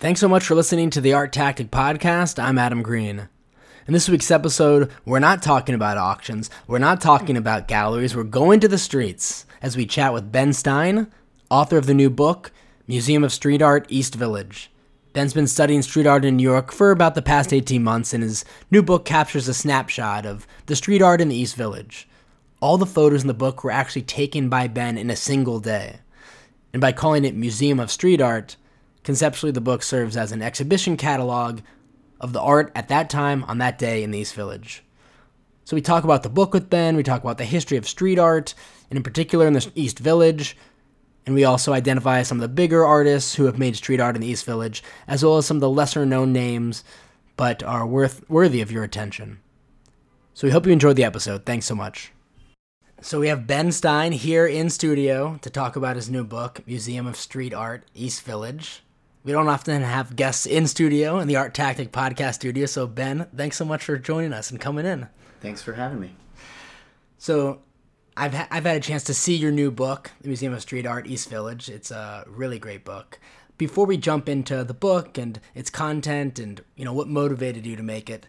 Thanks so much for listening to the Art Tactic Podcast. I'm Adam Green. In this week's episode, we're not talking about auctions, we're not talking about galleries, we're going to the streets as we chat with Ben Stein, author of the new book, Museum of Street Art, East Village. Ben's been studying street art in New York for about the past 18 months, and his new book captures a snapshot of the street art in the East Village. All the photos in the book were actually taken by Ben in a single day. And by calling it Museum of Street Art, Conceptually, the book serves as an exhibition catalog of the art at that time on that day in the East Village. So we talk about the book with Ben, we talk about the history of street art, and in particular in the East Village, and we also identify some of the bigger artists who have made street art in the East Village, as well as some of the lesser known names, but are worth worthy of your attention. So we hope you enjoyed the episode. Thanks so much. So we have Ben Stein here in studio to talk about his new book, Museum of Street Art, East Village. We don't often have guests in studio in the Art Tactic podcast studio. So, Ben, thanks so much for joining us and coming in. Thanks for having me. So, I've, ha- I've had a chance to see your new book, The Museum of Street Art, East Village. It's a really great book. Before we jump into the book and its content and you know what motivated you to make it,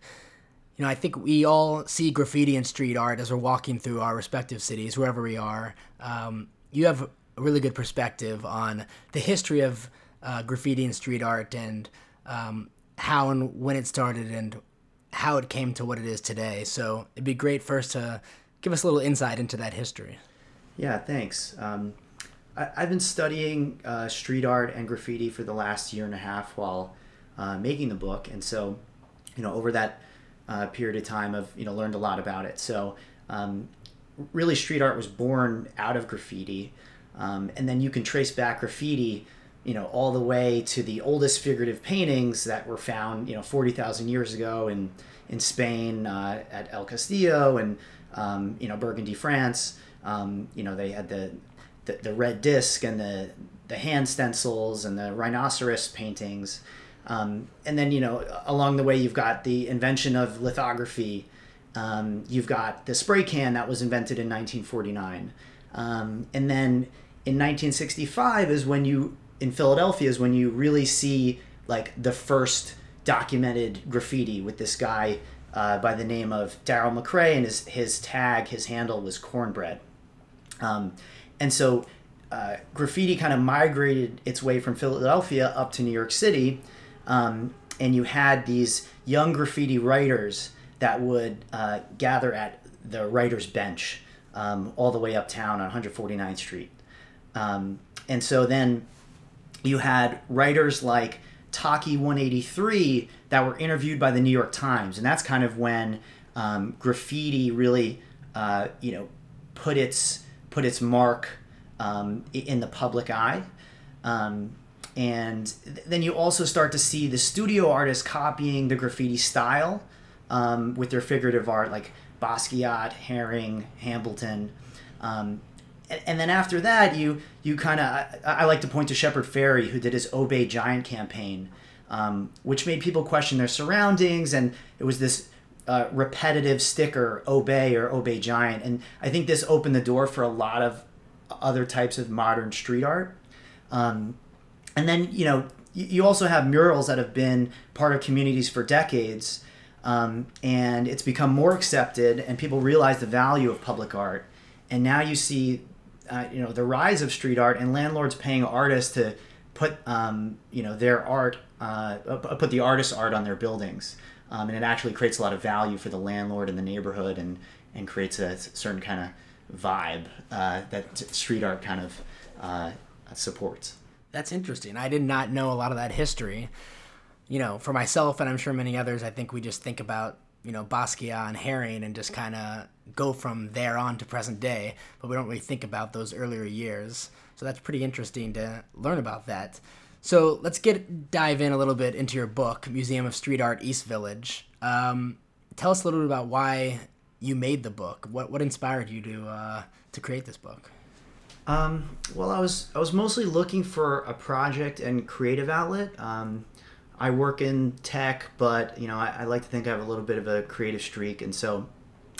you know I think we all see graffiti and street art as we're walking through our respective cities, wherever we are. Um, you have a really good perspective on the history of uh, graffiti and street art and um, how and when it started and how it came to what it is today. So it'd be great first to give us a little insight into that history. Yeah, thanks. Um, I, have been studying uh, street art and graffiti for the last year and a half while uh, making the book, and so you know over that uh, period of time, I've you know learned a lot about it. So um, really, street art was born out of graffiti, um, and then you can trace back graffiti you know, all the way to the oldest figurative paintings that were found, you know, 40,000 years ago in, in Spain uh, at El Castillo and, um, you know, Burgundy, France. Um, you know, they had the, the, the, red disc and the, the hand stencils and the rhinoceros paintings. Um, and then, you know, along the way, you've got the invention of lithography. Um, you've got the spray can that was invented in 1949. Um, and then in 1965 is when you in Philadelphia is when you really see like the first documented graffiti with this guy uh, by the name of Daryl McCray, and his his tag, his handle was cornbread. Um, and so uh, graffiti kind of migrated its way from Philadelphia up to New York City, um, and you had these young graffiti writers that would uh, gather at the writer's bench um, all the way uptown on 149th Street. Um, and so then you had writers like Taki 183 that were interviewed by the New York Times, and that's kind of when um, graffiti really, uh, you know, put its put its mark um, in the public eye. Um, and then you also start to see the studio artists copying the graffiti style um, with their figurative art, like Basquiat, Haring, Hambleton. Um, and then after that, you you kind of I, I, like to point to Shepard Fairey, who did his Obey Giant campaign, um, which made people question their surroundings, and it was this uh, repetitive sticker, Obey or Obey Giant, and I think this opened the door for a lot of other types of modern street art. Um, and then you know you also have murals that have been part of communities for decades. Um, and it's become more accepted, and people realize the value of public art. And now you see uh, you know the rise of street art and landlords paying artists to put um, you know their art uh, put the artist's art on their buildings. Um, and it actually creates a lot of value for the landlord and the neighborhood and and creates a certain kind of vibe uh, that street art kind of uh, supports. That's interesting. I did not know a lot of that history. You know for myself and i'm sure many others i think we just think about you know Basquiat and Haring and just kind of go from there on to present day, but we don't really think about those earlier years. So that's pretty interesting to learn about that. So let's get dive in a little bit into your book, Museum of Street Art East Village. Um, tell us a little bit about why you made the book. What what inspired you to uh, to create this book? Um, well, I was I was mostly looking for a project and creative outlet. Um, I work in tech, but you know I, I, like to think I have a little bit of a creative streak, and so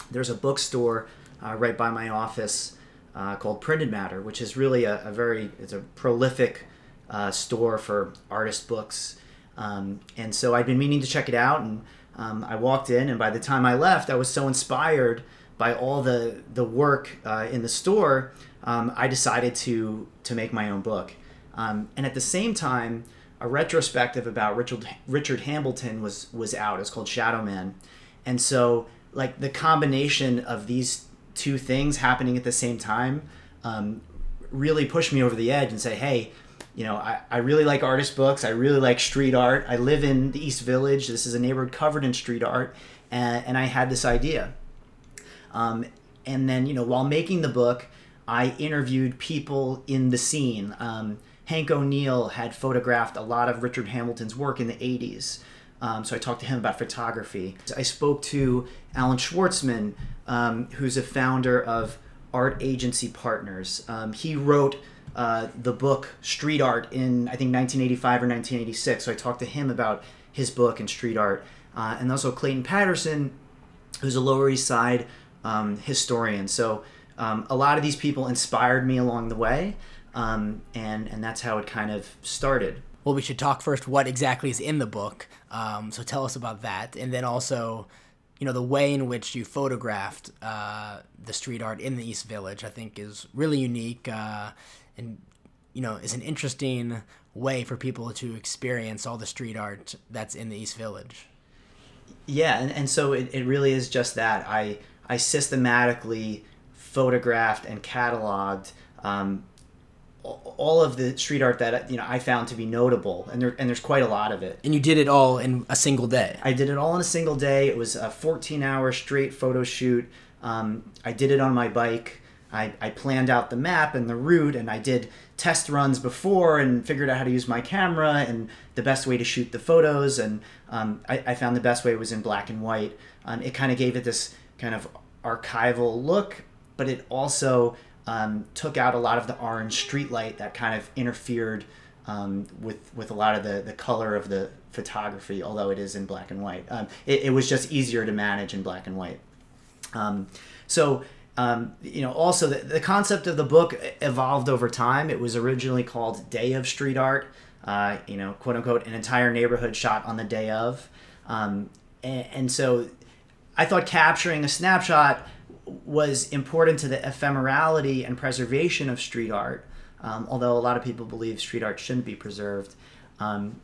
there's a bookstore uh, right by my office uh, called Printed Matter, which is really a, a very it's a prolific uh, store for artist books. Um, and so I'd been meaning to check it out, and um, I walked in, and by the time I left, I was so inspired by all the the work uh, in the store. Um, I decided to to make my own book, um, and at the same time, a retrospective about Richard Richard Hambleton was was out. It's called Shadow Man, and so like the combination of these two things happening at the same time um, really pushed me over the edge and say, hey, you know, I, I really like artist books. I really like street art. I live in the East Village. This is a neighborhood covered in street art. And, and I had this idea. Um, and then, you know, while making the book, I interviewed people in the scene. Um, Hank O'Neill had photographed a lot of Richard Hambleton's work in the 80s. Um, so I talked to him about photography. I spoke to Allan Schwartzman, um, who's a founder of Art Agency Partners. Um, he wrote uh, the book Street Art in, I think, 1985 or 1986. So I talked to him about his book and street art. Uh, and also Clayton Patterson, who's a Lower East Side um, historian. So um, a lot of these people inspired me along the way. Um, and, and that's how it kind of started. Well, we should talk first what exactly is in the book. Um, so tell us about that, and then also, you know, the way in which you photographed uh, the street art in the East Village. I think is really unique, uh, and you know, is an interesting way for people to experience all the street art that's in the East Village. Yeah, and, and so it, it really is just that. I I systematically photographed and cataloged um, all of the street art that you know I found to be notable, and there and there's quite a lot of it. And you did it all in a single day. I did it all in a single day. It was a 14 hour straight photo shoot. Um, I did it on my bike. I, I planned out the map and the route, and I did test runs before and figured out how to use my camera and the best way to shoot the photos. And um, I, I, found the best way was in black and white. Um, it kind of gave it this kind of archival look, but it also um, took out a lot of the orange street light that kind of interfered um, with with a lot of the, the color of the photography, although it is in black and white. Um, it, it, was just easier to manage in black and white. Um, so, um, you know, also the, the concept of the book evolved over time. It was originally called Day of Street Art, uh, you know, quote unquote, an entire neighborhood shot on the day of. Um, and, and so I thought capturing a snapshot was important to the ephemerality and preservation of street art, um, although a lot of people believe street art shouldn't be preserved. Um,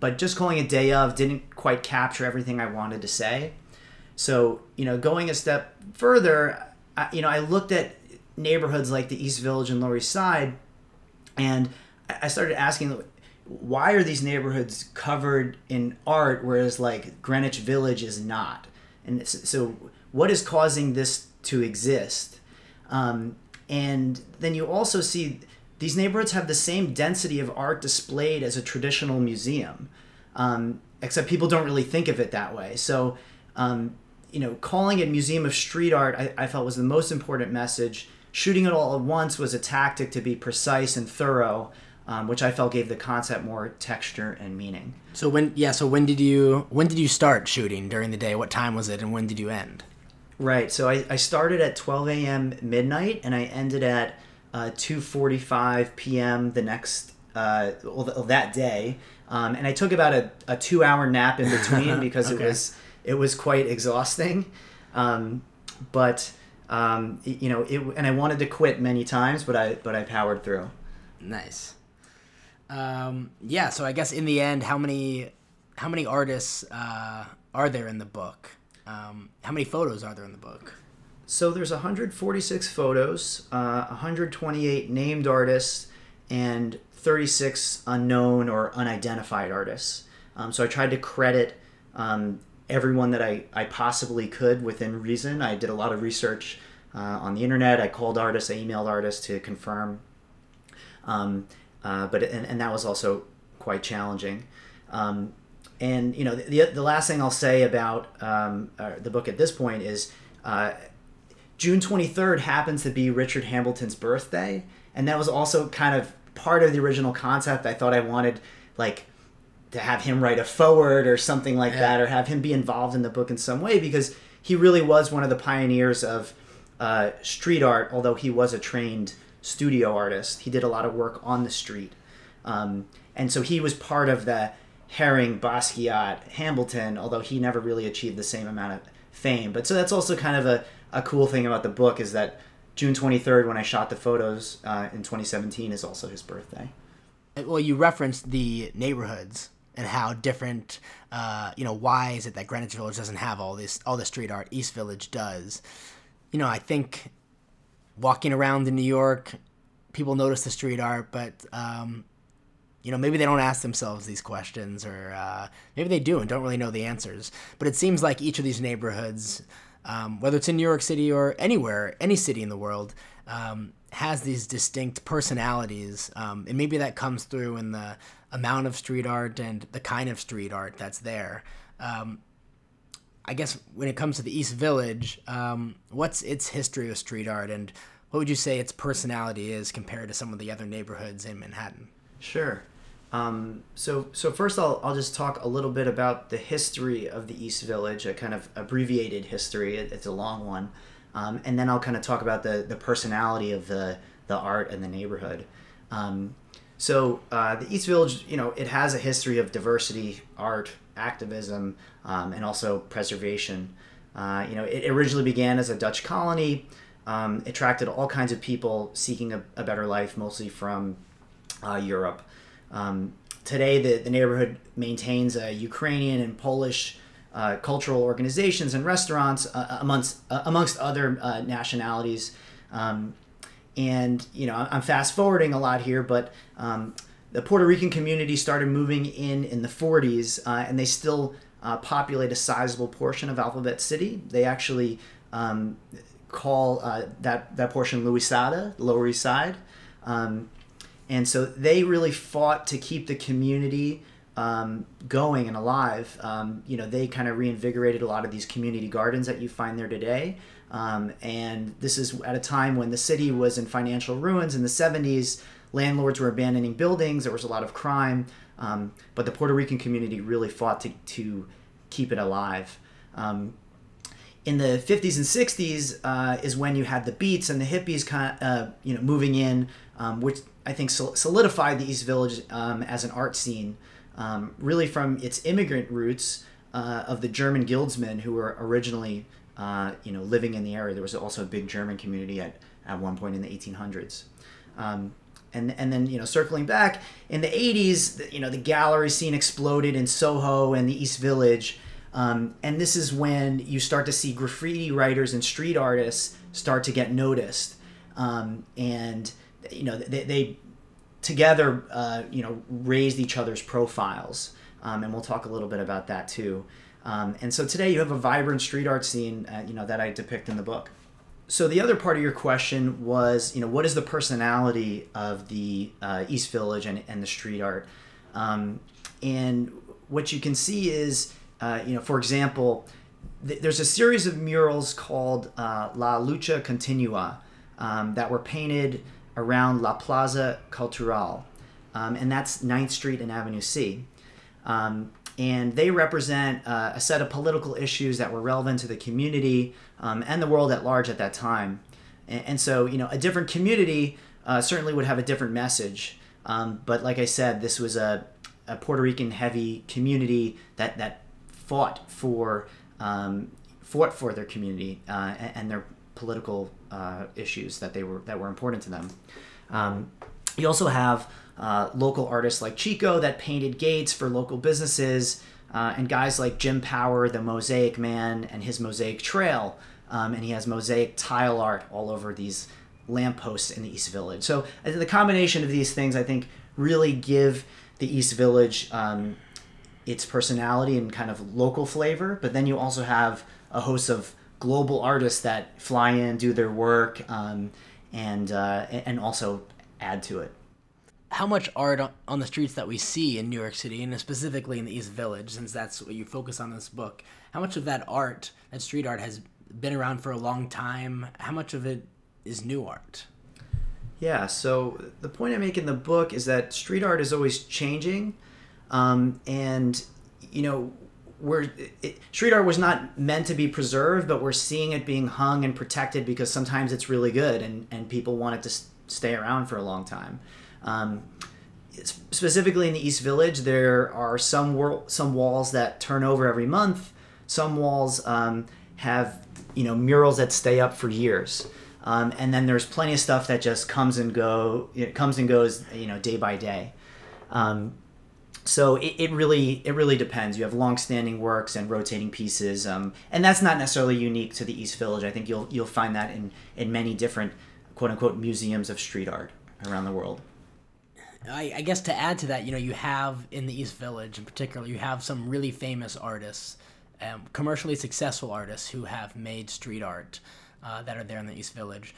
but just calling it day of didn't quite capture everything I wanted to say. So, you know, going a step further, I, you know, I looked at neighborhoods like the East Village and Lower East Side, and I started asking, why are these neighborhoods covered in art, whereas like Greenwich Village is not? And so, what is causing this to exist. Um, and then you also see these neighborhoods have the same density of art displayed as a traditional museum, um, except people don't really think of it that way. So, um, you know, calling it Museum of Street Art, I, I, felt was the most important message. Shooting it all at once was a tactic to be precise and thorough, um, which I felt gave the concept more texture and meaning. So when, yeah, so when did you when did you start shooting during the day? What time was it, and when did you end? Right. So I, I started at 12 a.m. midnight and I ended at uh, 2:45 p.m. the next uh, well, that day. Um, and I took about a, a two hour nap in between because okay. it was it was quite exhausting. Um, but um, you know, it, and I wanted to quit many times, but I but I powered through. Nice. Um, yeah. So I guess in the end, how many how many artists uh, are there in the book? Um, how many photos are there in the book? So there's 146 photos, uh, 128 named artists, and 36 unknown or unidentified artists. Um, so I tried to credit um, everyone that I, I possibly could within reason. I did a lot of research uh, on the internet. I called artists, I emailed artists to confirm. Um, uh, but and, and that was also quite challenging. And you know, the, the last thing I'll say about um, uh, the book at this point is uh, June 23rd happens to be Richard Hambleton's birthday, and that was also kind of part of the original concept. I thought I wanted like to have him write a forward or something like yeah. that, or have him be involved in the book in some way because he really was one of the pioneers of uh, street art. Although he was a trained studio artist, he did a lot of work on the street, um, and so he was part of the Haring, Basquiat, Hambleton, although he never really achieved the same amount of fame. But so that's also kind of a, a cool thing about the book is that June 23rd, when I shot the photos uh, in 2017, is also his birthday. Well, you referenced the neighborhoods and how different, uh, you know, why is it that Greenwich Village doesn't have all this, all the street art East Village does? You know, I think walking around in New York, people notice the street art, but um, you know, maybe they don't ask themselves these questions, or uh, maybe they do and don't really know the answers. But it seems like each of these neighborhoods, um, whether it's in New York City or anywhere, any city in the world, um, has these distinct personalities, um, and maybe that comes through in the amount of street art and the kind of street art that's there. Um, I guess when it comes to the East Village, um, what's its history of street art, and what would you say its personality is compared to some of the other neighborhoods in Manhattan? Sure. Um, so, so first I'll, I'll just talk a little bit about the history of the East Village, a kind of abbreviated history. It, it's a long one. Um, and then I'll kind of talk about the, the personality of the, the art and the neighborhood. Um, so uh, the East Village, you know, it has a history of diversity, art, activism, um, and also preservation. Uh, you know, it originally began as a Dutch colony. Um, attracted all kinds of people seeking a, a better life, mostly from uh, Europe. Um, today, the, the neighborhood maintains a Ukrainian and Polish uh, cultural organizations and restaurants uh, amongst uh, amongst other uh, nationalities. Um, and you know, I'm fast forwarding a lot here, but um, the Puerto Rican community started moving in in the 40s, uh, and they still uh, populate a sizable portion of Alphabet City. They actually um, call that that portion Loisaida, Lower East Side. Um, and so they really fought to keep the community um, going and alive. Um, you know, they kind of reinvigorated a lot of these community gardens that you find there today. Um, and this is at a time when the city was in financial ruins in the 70s. Landlords were abandoning buildings. There was a lot of crime. Um, but the Puerto Rican community really fought to, to keep it alive. Um, in the 50s and 60s uh, is when you had the beats and the hippies kind of, uh, you know, moving in, um, which I think solidified the East Village um, as an art scene, um, really from its immigrant roots uh, of the German guildsmen who were originally, uh, you know, living in the area. There was also a big German community at, at one point in the 1800s. Um, and, and then you know circling back in the 80s you know the gallery scene exploded in soho and the east village um, and this is when you start to see graffiti writers and street artists start to get noticed um, and you know they, they together uh, you know raised each other's profiles um, and we'll talk a little bit about that too. Um, and so today you have a vibrant street art scene uh, you know that i depict in the book. So the other part of your question was you know what is the personality of the uh, east village and, and the street art? Um, and what you can see is uh, you know for example th- there's a series of murals called uh, la lucha continua um, that were painted around La Plaza Cultural, um, and that's 9th Street and Avenue C. Um, and they represent uh, a set of political issues that were relevant to the community um, and the world at large at that time. And, and so, you know, a different community uh, certainly would have a different message. Um, but like I said, this was a, a Puerto Rican heavy community that, that fought for um, fought for their community uh, and, and their political uh, issues that they were that were important to them. Um, you also have uh, local artists like Chico that painted gates for local businesses, uh, and guys like Jim Power, the Mosaic Man, and his Mosaic Trail, um, and he has mosaic tile art all over these lampposts in the East Village. So the combination of these things, I think, really give the East Village um, its personality and kind of local flavor. But then you also have a host of global artists that fly in, do their work, um, and uh, and also add to it. How much art on the streets that we see in New York City, and specifically in the East Village, since that's what you focus on in this book, how much of that art, that street art, has been around for a long time? How much of it is new art? Yeah, so the point I make in the book is that street art is always changing, um, and you know we're it, street art was not meant to be preserved, but we're seeing it being hung and protected because sometimes it's really good and, and people want it to stay around for a long time. Um, specifically in the East Village, there are some wor- some walls that turn over every month. Some walls um, have you know murals that stay up for years, um, and then there's plenty of stuff that just comes and go. It comes and goes, you know, day by day. Um, so it, it really it really depends. You have long-standing works and rotating pieces, um, and that's not necessarily unique to the East Village. I think you'll you'll find that in in many different quote unquote museums of street art around the world. I, I, guess to add to that, you know, you have in the East Village in particular, you have some really famous artists, um, commercially successful artists who have made street art uh, that are there in the East Village.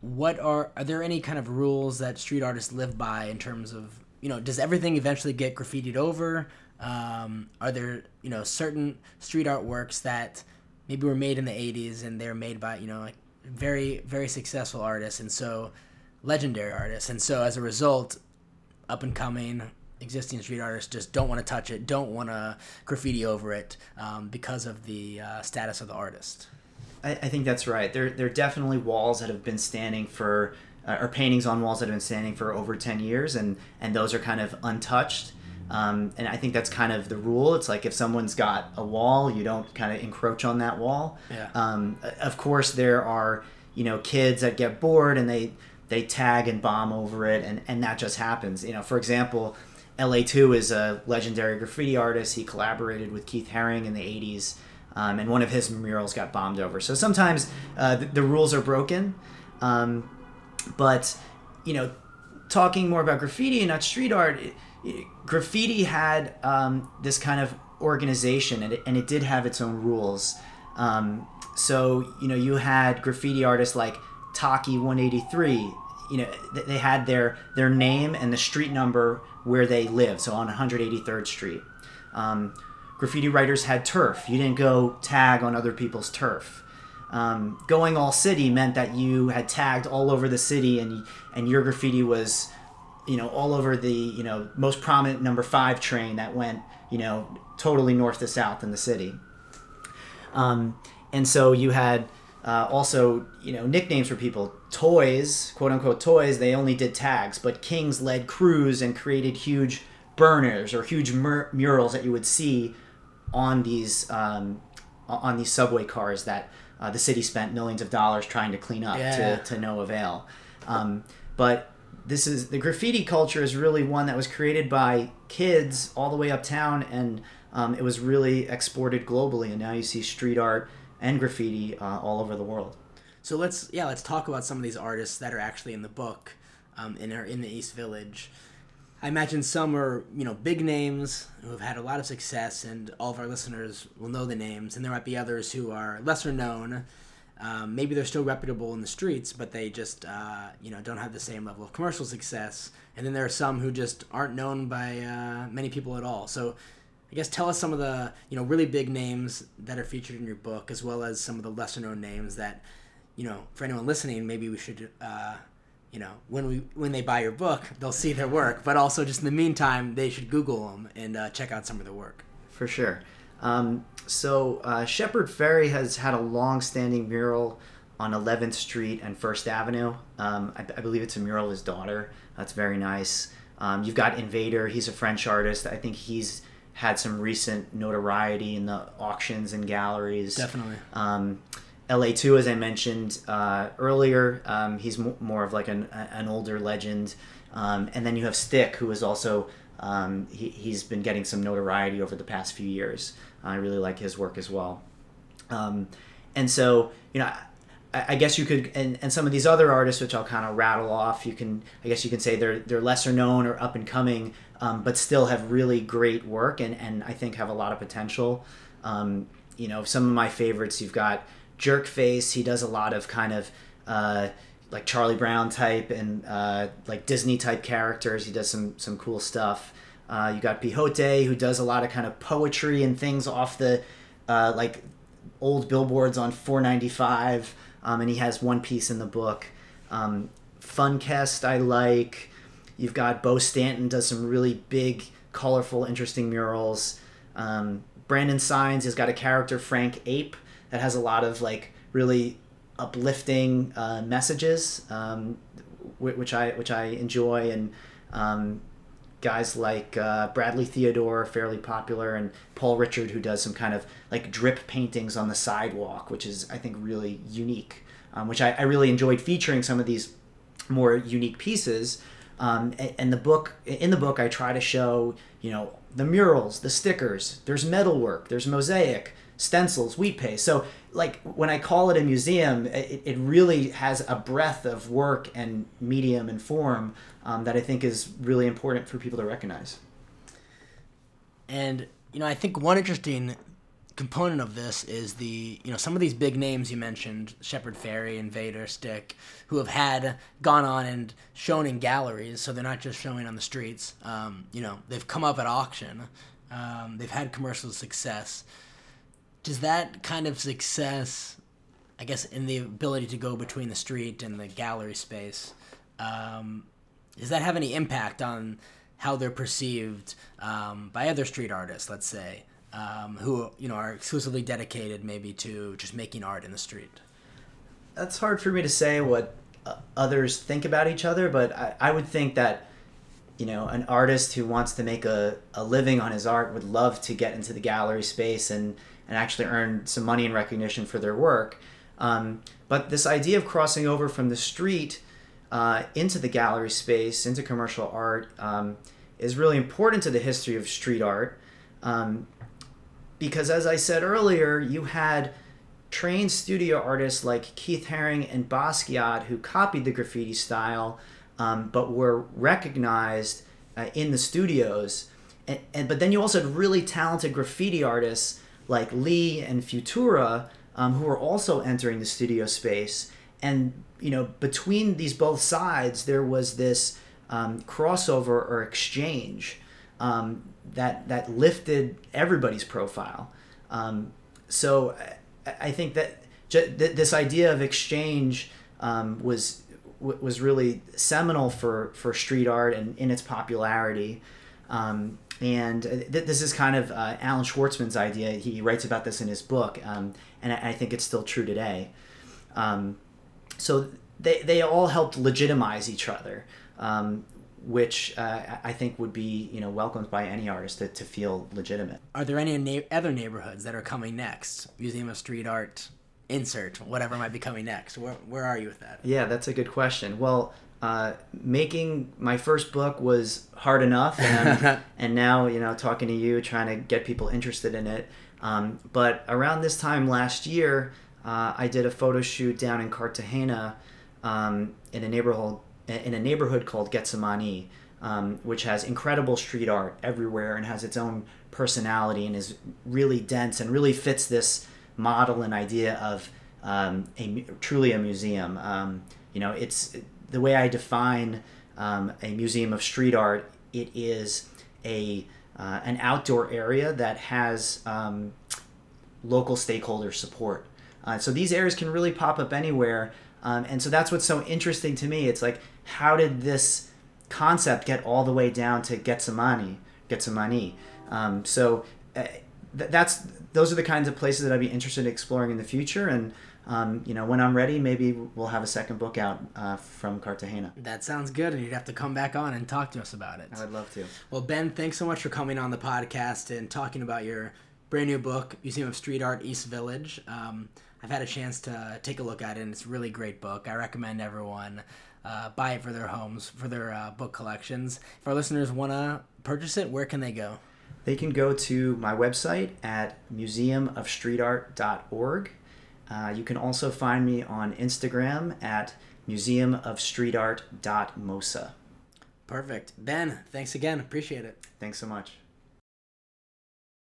What are are there any kind of rules that street artists live by in terms of you know does everything eventually get graffitied over? Um, are there you know certain street art works that maybe were made in the '80s and they're made by you know like very very successful artists and so legendary artists and so as a result up and coming existing street artists just don't want to touch it, don't want to graffiti over it um, because of the uh, status of the artist. I, I, think that's right. There, there are definitely walls that have been standing for, uh, or paintings on walls that have been standing for over 10 years, and, and those are kind of untouched. Um, and I think that's kind of the rule. It's like if someone's got a wall, you don't kind of encroach on that wall. Yeah. Um, of course, there are you know kids that get bored and they they tag and bomb over it, and, and that just happens. You know, for example, LA2 is a legendary graffiti artist. He collaborated with Keith Haring in the 80s, um, and one of his murals got bombed over. So sometimes uh, the, the, rules are broken. Um, but, you know, talking more about graffiti and not street art, it, it, graffiti had um, this kind of organization, and it, and it did have its own rules. Um, so, you know, you had graffiti artists like Taki 183. You know, they had their their name and the street number where they live. So on 183rd Street. Um, graffiti writers had turf. You didn't go tag on other people's turf. Um, going all city meant that you had tagged all over the city and and your graffiti was you know all over the you know most prominent number five train that went you know totally north to south in the city um, and so you had uh, also, you know, nicknames for people. Toys, quote unquote toys, they only did tags, but Kings led crews and created huge burners or huge mur- murals that you would see on these um, on these subway cars that uh, the city spent millions of dollars trying to clean up yeah. to, to no avail. Um, but this is the graffiti culture is really one that was created by kids all the way uptown, and um, it was really exported globally. And now you see street art and graffiti uh, all over the world. So let's yeah let's talk about some of these artists that are actually in the book, um, and are in the East Village. I imagine some are you know big names who have had a lot of success, and all of our listeners will know the names. And there might be others who are lesser known. Um, maybe they're still reputable in the streets, but they just uh, you know don't have the same level of commercial success. And then there are some who just aren't known by uh, many people at all. So I guess tell us some of the you know really big names that are featured in your book, as well as some of the lesser known names that you know for anyone listening, maybe we should uh, you know when we when they buy your book, they'll see their work, but also just in the meantime, they should Google them and uh, check out some of their work. For sure. Um, so uh, Shepard Fairey has had a long-standing mural on 11th Street and First Avenue. Um, I, I, believe it's a mural of his daughter. That's very nice. Um, you've got Invader. He's a French artist. I think he's had some recent notoriety in the auctions and galleries. Definitely. Um, LA2, as I mentioned uh, earlier, um, he's m- more of like an, an older legend. Um, and then you have Stick, who is also, um, he, he's been getting some notoriety over the past few years. I really like his work as well. Um, and so, you know, I, I guess you could, and, and some of these other artists, which I'll kind of rattle off, you can, I guess you can say they're, they're lesser known or up and coming, um, but still have really great work and, and I think have a lot of potential. Um, you know, some of my favorites, you've got Jerkface. He does a lot of kind of uh, like Charlie Brown type and uh, like Disney type characters. He does some some cool stuff. Uh, you got Pijote, who does a lot of kind of poetry and things off the uh, like old billboards on 495, um, and he has one piece in the book. Um, Funcast, I like. You've got Bo Stanton does some really big, colorful, interesting murals. Um, Brandon Sines has got a character Frank Ape that has a lot of like really uplifting uh, messages, um, which I which I enjoy and um, guys like uh, Bradley Theodore, fairly popular, and Paul Richard, who does some kind of like drip paintings on the sidewalk, which is I think really unique. Um, which I, I really enjoyed featuring some of these more unique pieces. Um, and, and the book in the book, I try to show you know the murals, the stickers. There's metalwork, there's mosaic, stencils, wheat paste. So like when I call it a museum, it, it really has a breadth of work and medium and form um, that I think is really important for people to recognize. And you know, I think one interesting component of this is the you know some of these big names you mentioned Shepard Fairey and Vader Stick who have had gone on and shown in galleries so they're not just showing on the streets um, you know they've come up at auction um, they've had commercial success does that kind of success I guess in the ability to go between the street and the gallery space um, does that have any impact on how they're perceived um, by other street artists let's say um, who you know are exclusively dedicated maybe to just making art in the street. That's hard for me to say what uh, others think about each other, but I, I would think that you know an artist who wants to make a, a living on his art would love to get into the gallery space and and actually earn some money and recognition for their work. Um, but this idea of crossing over from the street uh, into the gallery space, into commercial art, um, is really important to the history of street art. Um, because as I said earlier, you had trained studio artists like Keith Haring and Basquiat who copied the graffiti style, um, but were recognized uh, in the studios. And, and, but then you also had really talented graffiti artists like Lee and Futura um, who were also entering the studio space. And you know, between these both sides, there was this um, crossover or exchange um, that that lifted everybody's profile. Um, so I, I, think that j- th- this idea of exchange um, was w- was really seminal for for street art and in its popularity. Um, and th- this is kind of uh, Allan Schwartzman's idea. He writes about this in his book, um, and I, I, think it's still true today. Um, so they, they all helped legitimize each other. Um, which uh, I think would be you know welcomed by any artist to, to feel legitimate. Are there any na- other neighborhoods that are coming next? Museum of Street Art, insert whatever might be coming next. Where where are you with that? Yeah, that's a good question. Well. Uh, making my first book was hard enough, and, and now you know talking to you, trying to get people interested in it. Um, but around this time last year, uh, I did a photo shoot down in Cartagena um, in a neighborhood in a neighborhood called Getsemani, um, which has incredible street art everywhere and has its own personality and is really dense and really fits this model and idea of um, a truly a museum. Um, you know, it's the way I define um, a museum of street art. It is a uh, an outdoor area that has um, local stakeholder support. Uh, so these areas can really pop up anywhere. Um, and so that's what's so interesting to me. It's like how did this concept get all the way down to Getsemani, get some money? Um, so uh, th- that's those are the kinds of places that I'd be interested in exploring in the future. And um, you know, when I'm ready, maybe we'll have a second book out uh, from Cartagena. That sounds good, and you'd have to come back on and talk to us about it. I would love to. Well, Ben, thanks so much for coming on the podcast and talking about your brand new book, Museum of Street Art East Village. Um, I've had a chance to take a look at it, and it's a really great book. I recommend everyone uh, buy it for their homes, for their uh, book collections. If our listeners want to purchase it, where can they go? They can go to my website at museumofstreetart.org. Uh, you can also find me on Instagram at museumofstreetart.mosa. Perfect. Ben, thanks again. Appreciate it. Thanks so much.